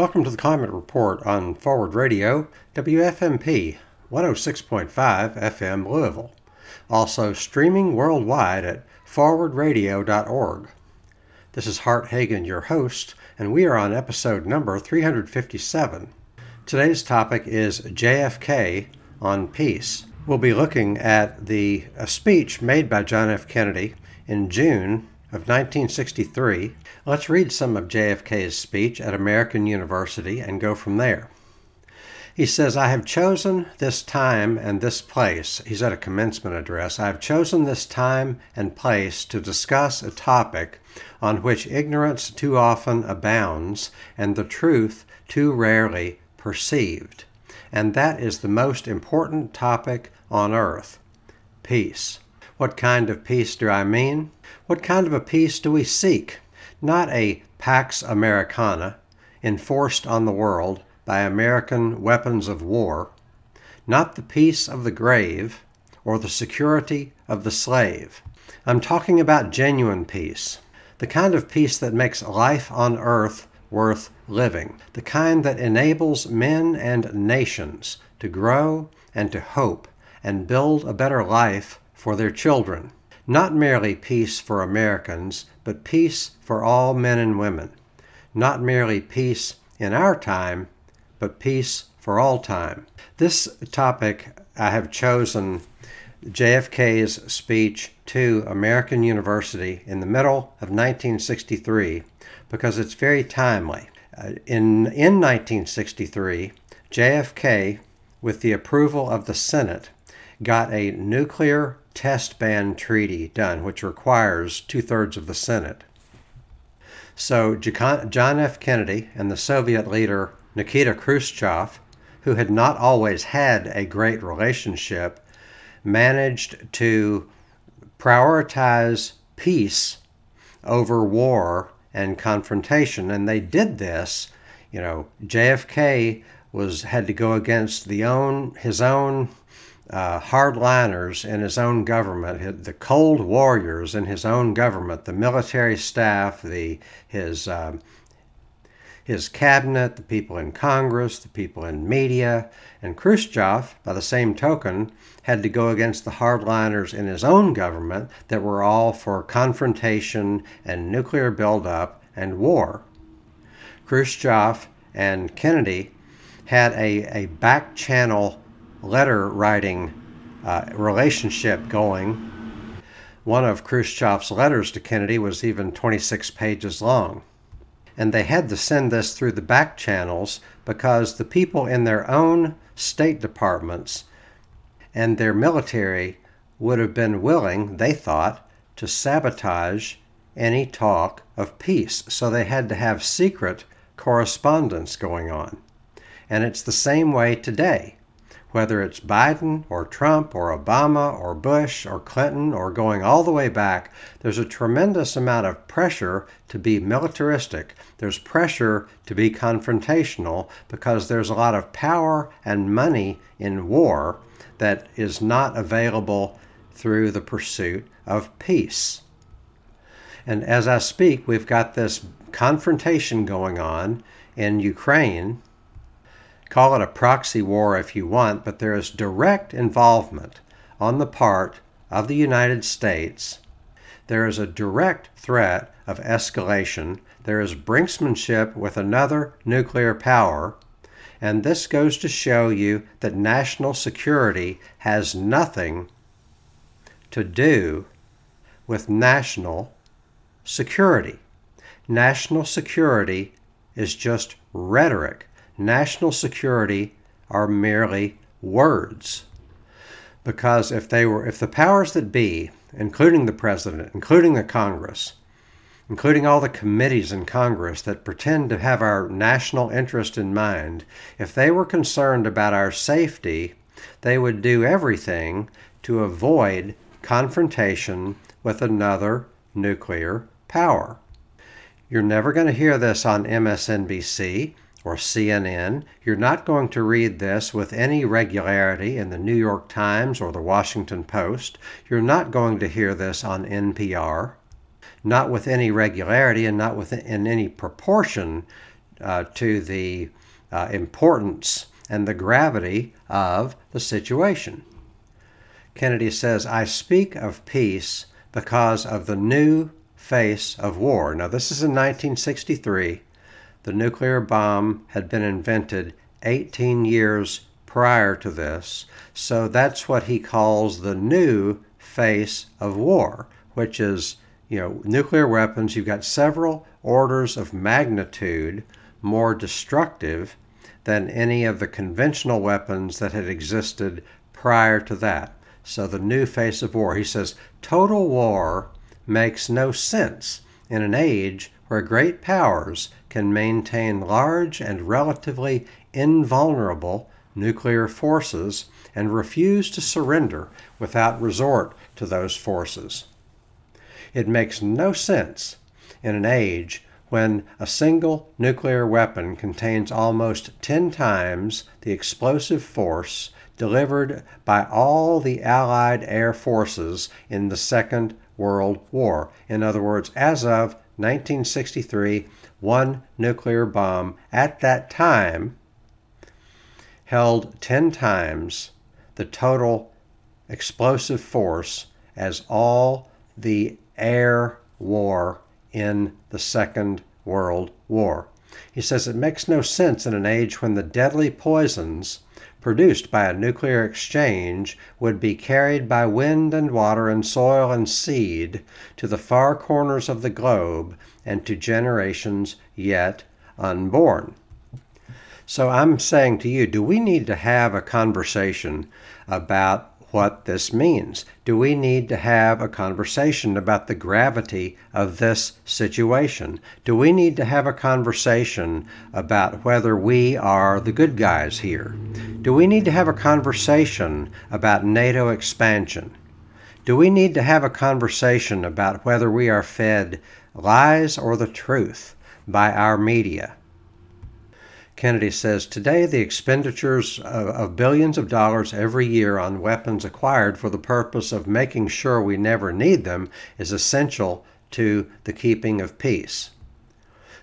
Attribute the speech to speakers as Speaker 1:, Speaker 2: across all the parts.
Speaker 1: Welcome to the Climate Report on Forward Radio, WFMP 106.5 FM Louisville. Also streaming worldwide at forwardradio.org. This is Hart Hagen, your host, and we are on episode number 357. Today's topic is JFK on peace. We'll be looking at the speech made by John F. Kennedy in June of 1963. Let's read some of JFK's speech at American University and go from there. He says, I have chosen this time and this place. He's at a commencement address. I have chosen this time and place to discuss a topic on which ignorance too often abounds and the truth too rarely perceived. And that is the most important topic on earth peace. What kind of peace do I mean? What kind of a peace do we seek? Not a Pax Americana enforced on the world by American weapons of war, not the peace of the grave or the security of the slave. I'm talking about genuine peace, the kind of peace that makes life on earth worth living, the kind that enables men and nations to grow and to hope and build a better life for their children. Not merely peace for Americans, but peace for all men and women. Not merely peace in our time, but peace for all time. This topic I have chosen JFK's speech to American University in the middle of 1963 because it's very timely. Uh, in, in 1963, JFK, with the approval of the Senate, got a nuclear test ban treaty done, which requires two thirds of the Senate. So John F. Kennedy and the Soviet leader Nikita Khrushchev, who had not always had a great relationship, managed to prioritize peace over war and confrontation. And they did this. You know, JFK was had to go against the own his own uh, hardliners in his own government, the cold warriors in his own government, the military staff, the his um, his cabinet, the people in Congress, the people in media, and Khrushchev, by the same token, had to go against the hardliners in his own government that were all for confrontation and nuclear buildup and war. Khrushchev and Kennedy had a, a back channel letter writing uh, relationship going. One of Khrushchev's letters to Kennedy was even 26 pages long. And they had to send this through the back channels because the people in their own State Departments and their military would have been willing, they thought, to sabotage any talk of peace. So they had to have secret correspondence going on. And it's the same way today whether it's Biden or Trump or Obama or Bush or Clinton or going all the way back, there's a tremendous amount of pressure to be militaristic. There's pressure to be confrontational because there's a lot of power and money in war that is not available through the pursuit of peace. And as I speak, we've got this confrontation going on in Ukraine Call it a proxy war if you want, but there is direct involvement on the part of the United States. There is a direct threat of escalation. There is brinksmanship with another nuclear power. And this goes to show you that national security has nothing to do with national security. National security is just rhetoric national security are merely words. Because if they were if the powers that be, including the president, including the Congress, including all the committees in Congress that pretend to have our national interest in mind, if they were concerned about our safety, they would do everything to avoid confrontation with another nuclear power. You're never going to hear this on MSNBC or CNN. You're not going to read this with any regularity in the New York Times or the Washington Post. You're not going to hear this on NPR. Not with any regularity and not with in any proportion uh, to the uh, importance and the gravity of the situation. Kennedy says, I speak of peace because of the new face of war. Now, this is in 1963. The nuclear bomb had been invented 18 years prior to this, so that's what he calls the new face of war, which is, you know, nuclear weapons. You've got several orders of magnitude more destructive than any of the conventional weapons that had existed prior to that. So, the new face of war. He says total war makes no sense in an age where great powers can maintain large and relatively invulnerable nuclear forces and refuse to surrender without resort to those forces. It makes no sense in an age when a single nuclear weapon contains almost 10 times the explosive force delivered by all the Allied air forces in the Second World War. In other words, as of 1963, one nuclear bomb at that time held 10 times the total explosive force as all the air war in the Second World War. He says it makes no sense in an age when the deadly poisons produced by a nuclear exchange would be carried by wind and water and soil and seed to the far corners of the globe and to generations yet unborn. So I'm saying to you, do we need to have a conversation about what this means? Do we need to have a conversation about the gravity of this situation? Do we need to have a conversation about whether we are the good guys here? Do we need to have a conversation about NATO expansion? Do we need to have a conversation about whether we are fed lies or the truth by our media? Kennedy says today the expenditures of, of, billions of dollars every year on weapons acquired for the purpose of making sure we never need them is essential to the keeping of peace.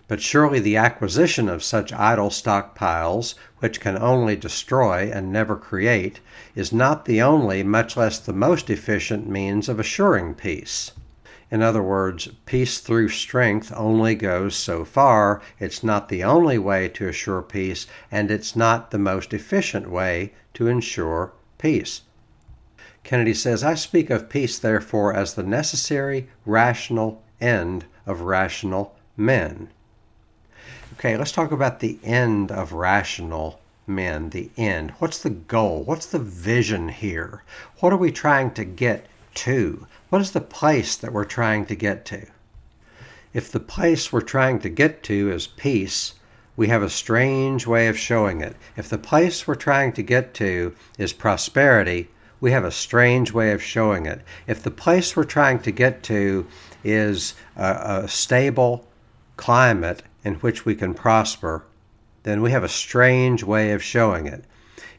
Speaker 1: But surely the acquisition of such idle stockpiles, which can only destroy and never create, is not the only, much less the most efficient means of assuring peace. In other words, peace through strength only goes so far. It's not the only way to assure peace, and it's not the most efficient way to ensure peace. Kennedy says, I speak of peace, therefore, as the necessary, rational end of rational men. Okay, let's talk about the end of rational men, the end. What's the goal? What's the vision here? What are we trying to get to? What is the place that we're trying to get to? If the place we're trying to get to is peace, we have a strange way of showing it. If the place we're trying to get to is prosperity, we have a strange way of showing it. If the place we're trying to get to is a, a stable climate in which we can prosper, then we have a strange way of showing it.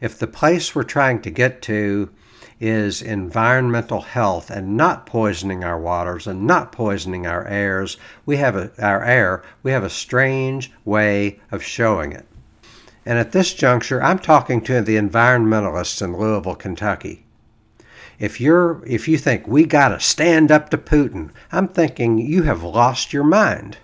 Speaker 1: If the place we're trying to get to is environmental health and not poisoning our waters and not poisoning our airs. We have a, our air. We have a strange way of showing it. And at this juncture, I'm talking to the environmentalists in Louisville, Kentucky. If you're if you think we got to stand up to Putin, I'm thinking you have lost your mind.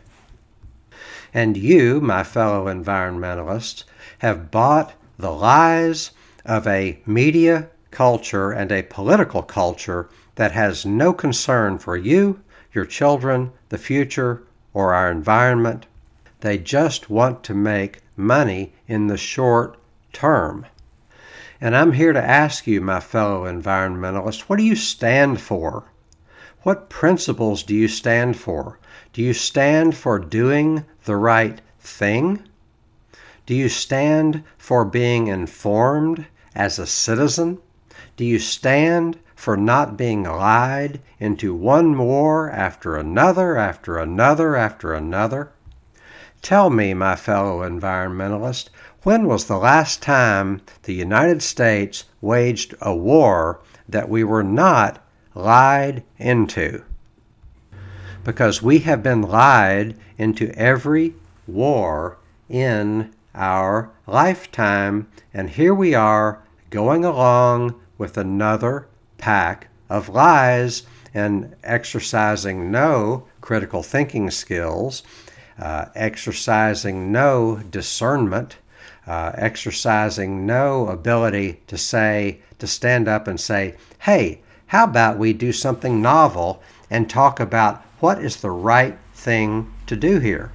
Speaker 1: And you, my fellow environmentalists, have bought the lies of a media culture and a political culture that has no concern for you, your children, the future, or our environment. They just want to make money in the short term. And I'm here to ask you, my fellow environmentalists, what do you stand for? What principles do you stand for? Do you stand for doing the right thing? Do you stand for being informed as a citizen? Do you stand for not being lied into one war after another, after another, after another? Tell me, my fellow environmentalist, when was the last time the United States waged a war that we were not lied into? Because we have been lied into every war in our lifetime. And here we are going along with another pack of lies and exercising no critical thinking skills, uh, exercising no discernment, uh, exercising no ability to say, to stand up and say, hey, how about we do something novel and talk about what is the right thing to do here?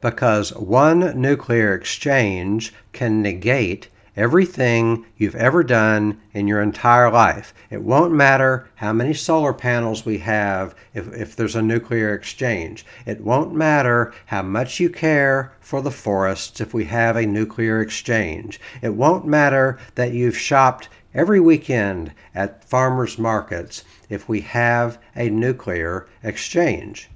Speaker 1: Because one nuclear exchange can negate everything you've ever done in your entire life. It won't matter how many solar panels we have if, if there's a nuclear exchange. It won't matter how much you care for the forests if we have a nuclear exchange. It won't matter that you've shopped every weekend at farmers markets if we have a nuclear exchange.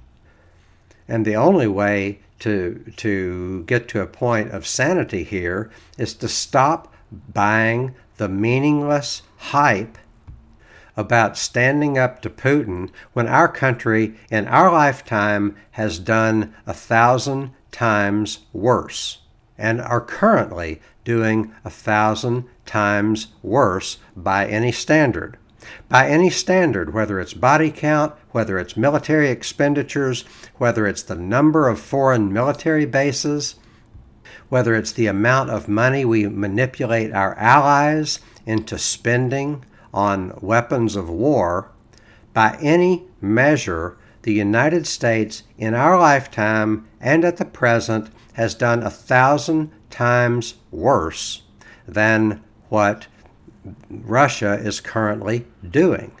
Speaker 1: And the only way to, to get to a point of sanity here is to stop buying the meaningless hype about standing up to Putin when our country in our lifetime has done a thousand times worse and are currently doing a thousand times worse by any standard. By any standard, whether it's body count, whether it's military expenditures, whether it's the number of foreign military bases, whether it's the amount of money we manipulate our allies into spending on weapons of war, by any measure, the United States in our lifetime and at the present has done a thousand times worse than what Russia is currently doing.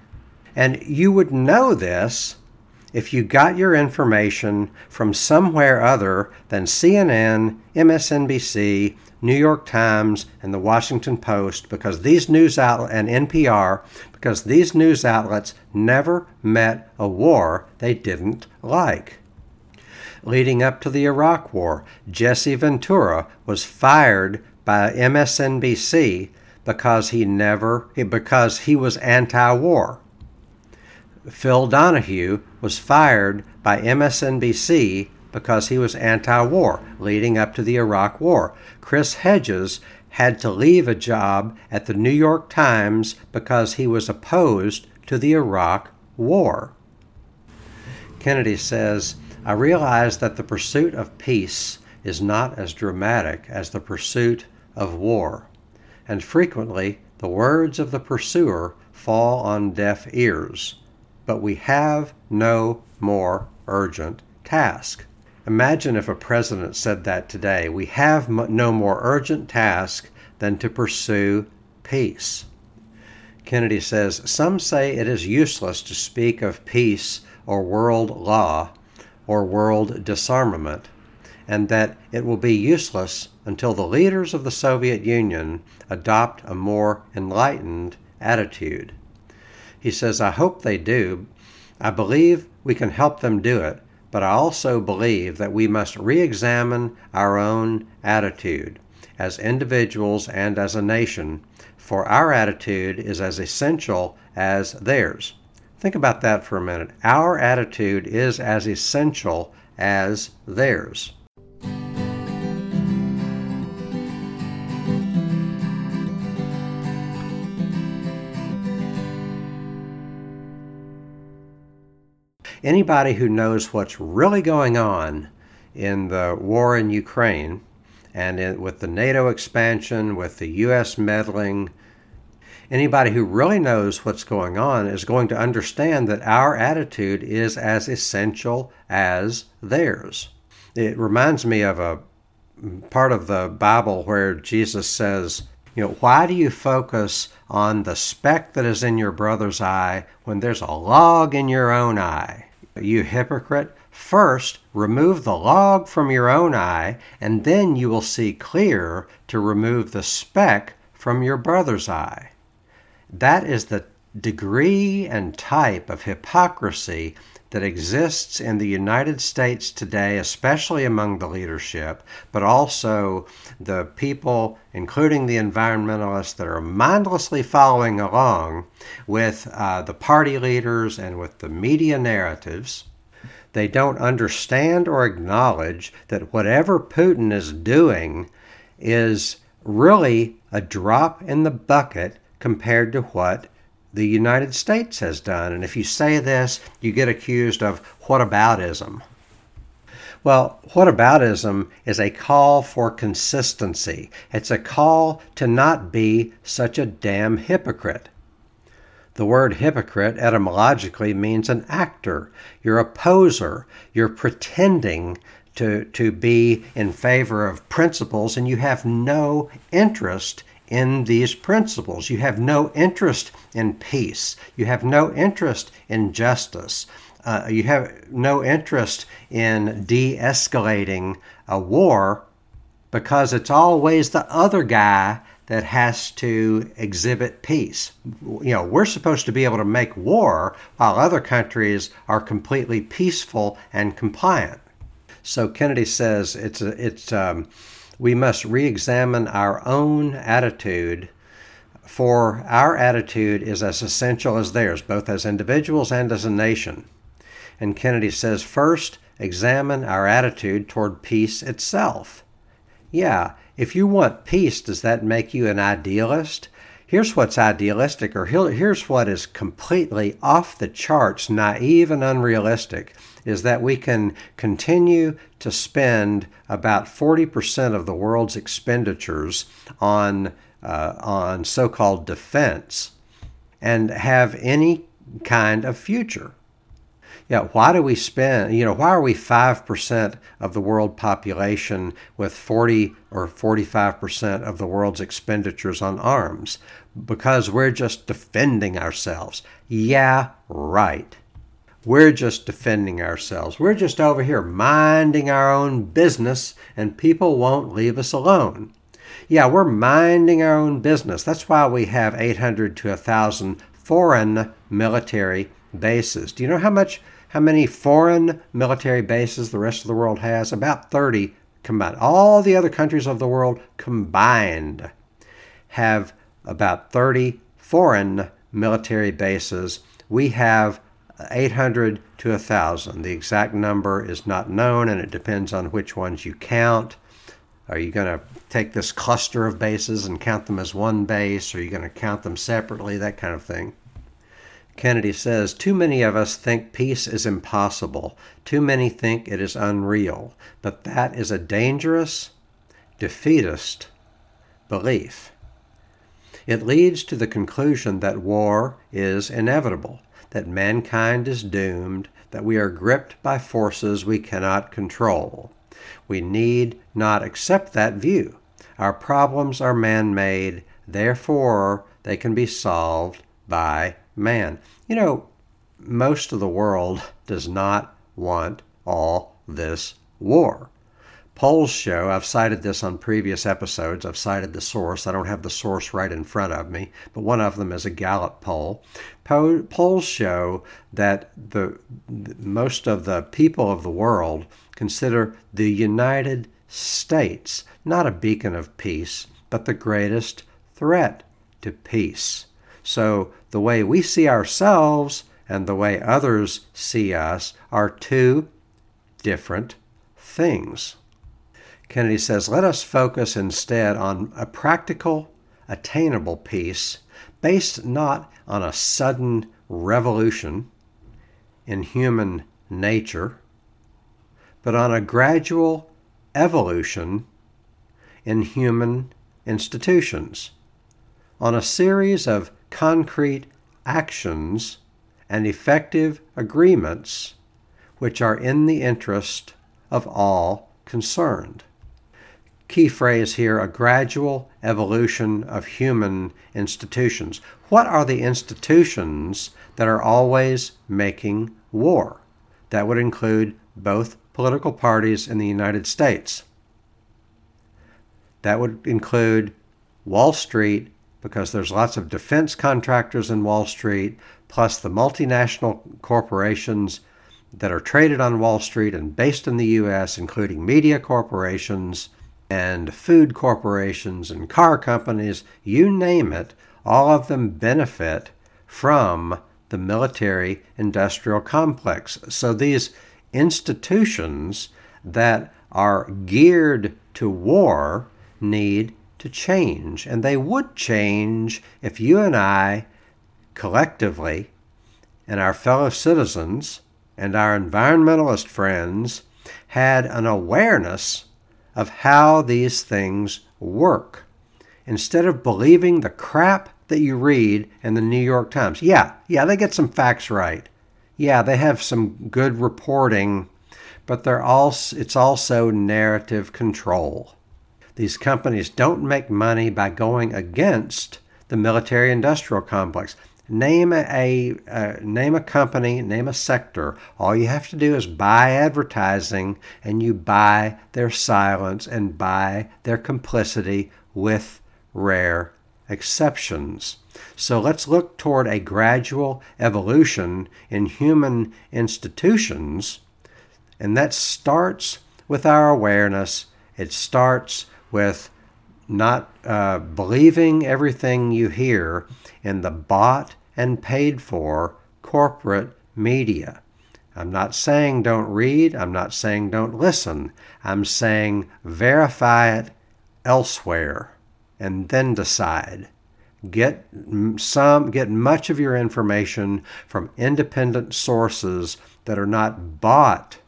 Speaker 1: And you would know this if you got your information from somewhere other than CNN, MSNBC, New York Times, and the Washington Post, because these news outlets and NPR, because these news outlets never met a war they didn't like. Leading up to the Iraq War, Jesse Ventura was fired by MSNBC because he never because he was anti-war. Phil Donahue was fired by MSNBC because he was anti war leading up to the Iraq War. Chris Hedges had to leave a job at the New York Times because he was opposed to the Iraq War. Kennedy says, I realize that the pursuit of peace is not as dramatic as the pursuit of war, and frequently the words of the pursuer fall on deaf ears but we have no more urgent task. Imagine if a president said that today. We have no more urgent task than to pursue peace. Kennedy says Some say it is useless to speak of peace or world law or world disarmament, and that it will be useless until the leaders of the Soviet Union adopt a more enlightened attitude. He says, I hope they do. I believe we can help them do it, but I also believe that we must re examine our own attitude as individuals and as a nation, for our attitude is as essential as theirs. Think about that for a minute. Our attitude is as essential as theirs. Anybody who knows what's really going on in the war in Ukraine and in, with the NATO expansion, with the U.S. meddling, anybody who really knows what's going on is going to understand that our attitude is as essential as theirs. It reminds me of a part of the Bible where Jesus says, you know, why do you focus on the speck that is in your brother's eye when there's a log in your own eye? You hypocrite, first remove the log from your own eye, and then you will see clear to remove the speck from your brother's eye. That is the degree and type of hypocrisy that exists in the United States today, especially among the leadership, but also the people, including the environmentalists, that are mindlessly following along with uh, the party leaders and with the media narratives. They don't understand or acknowledge that whatever Putin is doing is really a drop in the bucket compared to what the United States has done. And if you say this, you get accused of whataboutism. Well, whataboutism is a call for consistency. It's a call to not be such a damn hypocrite. The word hypocrite etymologically means an actor. You're a poser. You're pretending to, to be in favor of principles and you have no interest in these principles. You have no interest in peace. You have no interest in justice. Uh, you have no interest in de escalating a war because it's always the other guy that has to exhibit peace. You know, we're supposed to be able to make war while other countries are completely peaceful and compliant. So Kennedy says it's a, it's um, we must re-examine our own attitude for our attitude is as essential as theirs both as individuals and as a nation. And kennedy says first examine our attitude toward peace itself. Yeah if you want peace, does that make you an idealist? Here's what's idealistic, or here's what is completely off the charts, naive and unrealistic, is that we can continue to spend about 40% of the world's expenditures on, uh, on so called defense and have any kind of future yeah, why do we spend, you know, why are we 5% of the world population with 40 or 45% of the world's expenditures on arms? Because we're just defending ourselves. Yeah, right. We're just defending ourselves. We're just over here minding our own business, and people won't leave us alone. Yeah, we're minding our own business. That's why we have 800 to 1,000 foreign military bases. Do you know how much how many foreign military bases the rest of the world has? About 30 combined. All the other countries of the world combined have about 30 foreign military bases. We have 800 to 1,000. The exact number is not known and it depends on which ones you count. Are you going to take this cluster of bases and count them as one base? Are you going to count them separately? That kind of thing. Kennedy says, Too many of us think peace is impossible. Too many think it is unreal. But that is a dangerous, defeatist belief. It leads to the conclusion that war is inevitable, that mankind is doomed, that we are gripped by forces we cannot control. We need not accept that view. Our problems are man made, therefore, they can be solved by man. You know, most of the world does not want all this war. Polls show, I've cited this on previous episodes, I've cited the source. I don't have the source right in front of me, but one of them is a Gallup poll. Po- polls show that the, most of the people of the world consider the United States not a beacon of peace, but the greatest threat to peace. So the way we see ourselves and the way others see us are two different things. Kennedy says, let us focus instead on a practical, attainable peace based not on a sudden revolution in human nature, but on a gradual evolution in human institutions, on a series of concrete actions and effective agreements which are in the interest of all concerned. Key phrase here a gradual evolution of human institutions. What are the institutions that are always making war? That would include both political parties in the United States. That would include Wall Street because there's lots of defense contractors in Wall Street, plus the multinational corporations that are traded on Wall Street and based in the US, including media corporations and food corporations and car companies, you name it, all of them benefit from the military industrial complex. So these institutions that are geared to war need to change. And they would change if you and I collectively and our fellow citizens and our environmentalist friends had an awareness of how these things work. Instead of believing the crap that you read in the New York Times. Yeah, yeah, they get some facts right. Yeah, they have some good reporting, but they're also, it's also narrative control. These companies don't make money by going against the military industrial complex. Name a, a name a company, name a sector. All you have to do is buy advertising, and you buy their silence and buy their complicity with rare exceptions. So let's look toward a gradual evolution in human institutions, and that starts with our awareness. It starts with not uh, believing everything you hear in the bought and paid for corporate media. I'm not saying don't read, I'm not saying don't listen. I'm saying verify it elsewhere and then decide. Get some get much of your information from independent sources that are not bought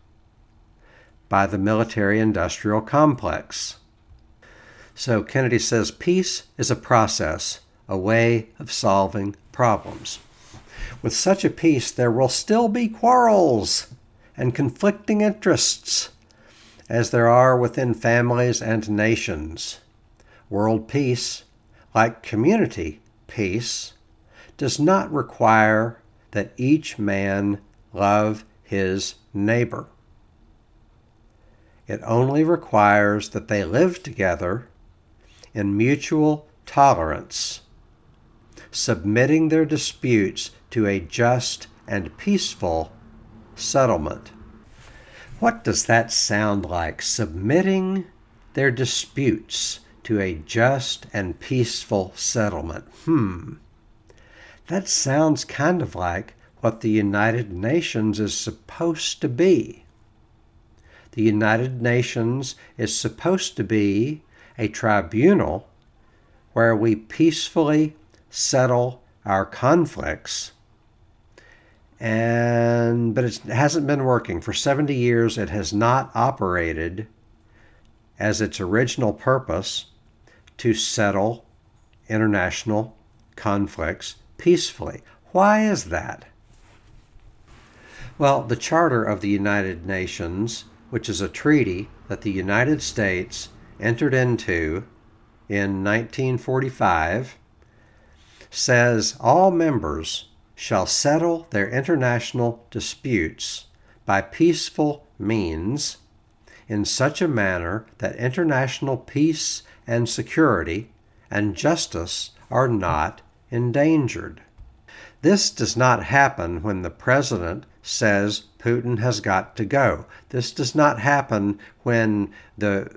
Speaker 1: by the military industrial complex. So Kennedy says peace is a process, a way of solving problems. With such a peace, there will still be quarrels and conflicting interests, as there are within families and nations. World peace, like community peace, does not require that each man love his neighbor. It only requires that they live together in mutual tolerance, submitting their disputes to a just and peaceful settlement. What does that sound like? Submitting their disputes to a just and peaceful settlement. Hmm. That sounds kind of like what the United Nations is supposed to be. The United Nations is supposed to be a tribunal where we peacefully settle our conflicts. And but it hasn't been working for 70 years. It has not operated as its original purpose to settle international conflicts peacefully. Why is that? Well, the Charter of the United Nations, which is a treaty that the United States entered into in 1945 says all members shall settle their international disputes by peaceful means in such a manner that international peace and security and justice are not endangered. This does not happen when the president says Putin has got to go. This does not happen when the,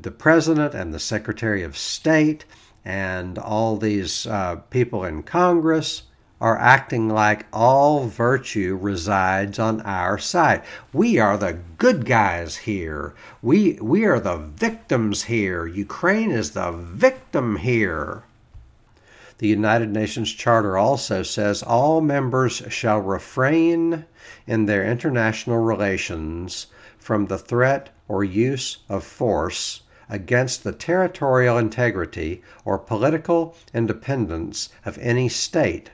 Speaker 1: the president and the secretary of state and all these uh, people in Congress are acting like all virtue resides on our side. We are the good guys here. We, we are the victims here. Ukraine is the victim here. The United Nations Charter also says all members shall refrain in their international relations from the threat or use of force against the territorial integrity or political independence of any state.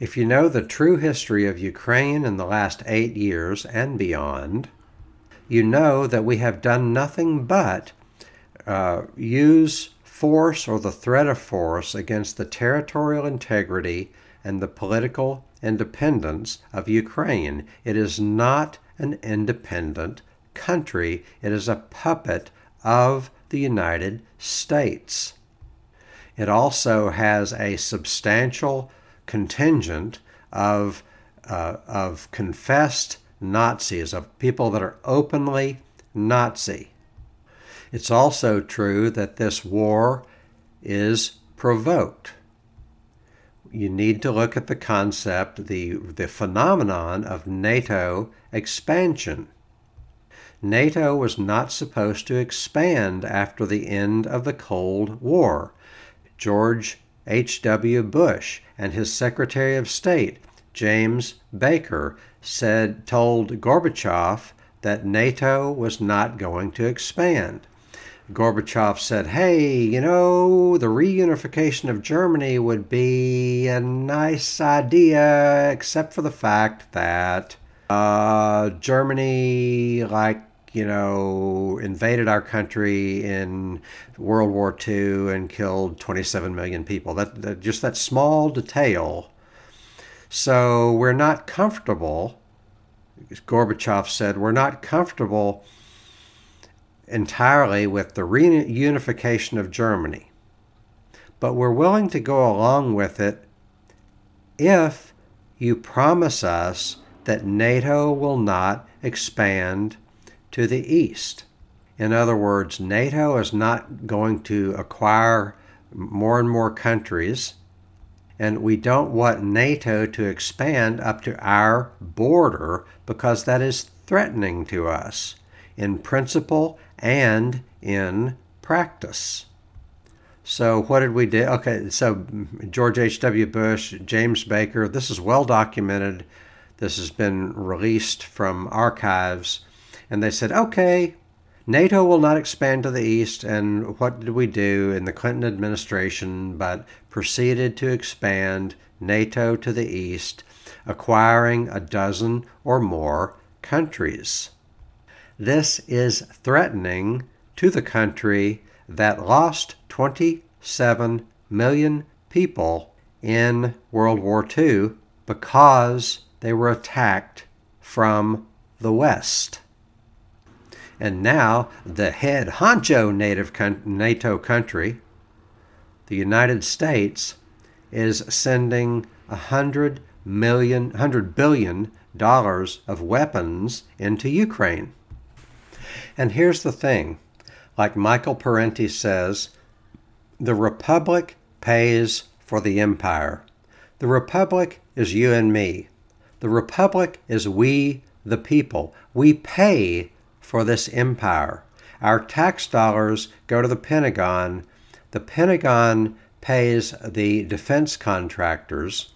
Speaker 1: If you know the true history of Ukraine in the last eight years and beyond, you know that we have done nothing but uh, use force or the threat of force against the territorial integrity and the political independence of Ukraine. It is not an independent country, it is a puppet of the United States. It also has a substantial contingent of, uh, of confessed Nazis, of people that are openly Nazi. It's also true that this war is provoked. you need to look at the concept, the, the phenomenon of NATO expansion. NATO was not supposed to expand after the end of the Cold War. George H.W. Bush and his Secretary of State, James Baker, said told Gorbachev that NATO was not going to expand. Gorbachev said, Hey, you know, the reunification of Germany would be a nice idea, except for the fact that uh, Germany, like, you know, invaded our country in World War II and killed 27 million people. That, that just that small detail. So we're not comfortable. Gorbachev said, we're not comfortable entirely with the reunification of Germany. But we're willing to go along with it if you promise us that NATO will not expand to the east. In other words, NATO is not going to acquire more and more countries, and we don't want NATO to expand up to our border because that is threatening to us in principle and in practice. So, what did we do? Okay, so George H.W. Bush, James Baker, this is well documented. This has been released from archives. And they said, okay, NATO will not expand to the east. And what did we do in the Clinton administration but proceeded to expand NATO to the east, acquiring a dozen or more countries? This is threatening to the country that lost 27 million people in World War II because they were attacked from the West. And now the head honcho native NATO country, the United States, is sending a hundred million, hundred billion dollars of weapons into Ukraine. And here's the thing like Michael Parenti says, the Republic pays for the empire. The Republic is you and me. The Republic is we, the people. We pay for this empire. Our tax dollars go to the Pentagon. The Pentagon pays the defense contractors,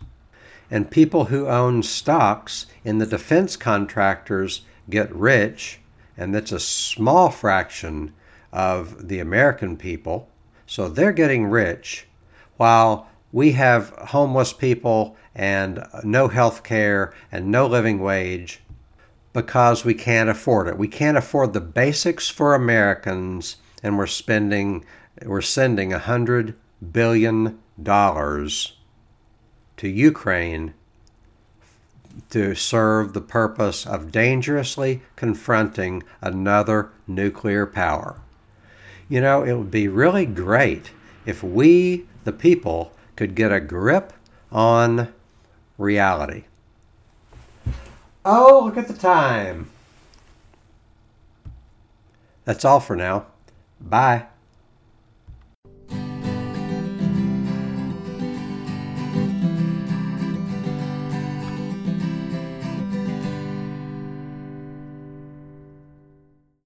Speaker 1: and people who own stocks in the defense contractors get rich and that's a small fraction of the American people. So they're getting rich while we have homeless people and no health care and no living wage because we can't afford it. We can't afford the basics for Americans and we're spending we're sending a hundred billion dollars to Ukraine to serve the purpose of dangerously confronting another nuclear power. You know, it would be really great if we, the people, could get a grip on reality. Oh, look at the time. That's all for now. Bye.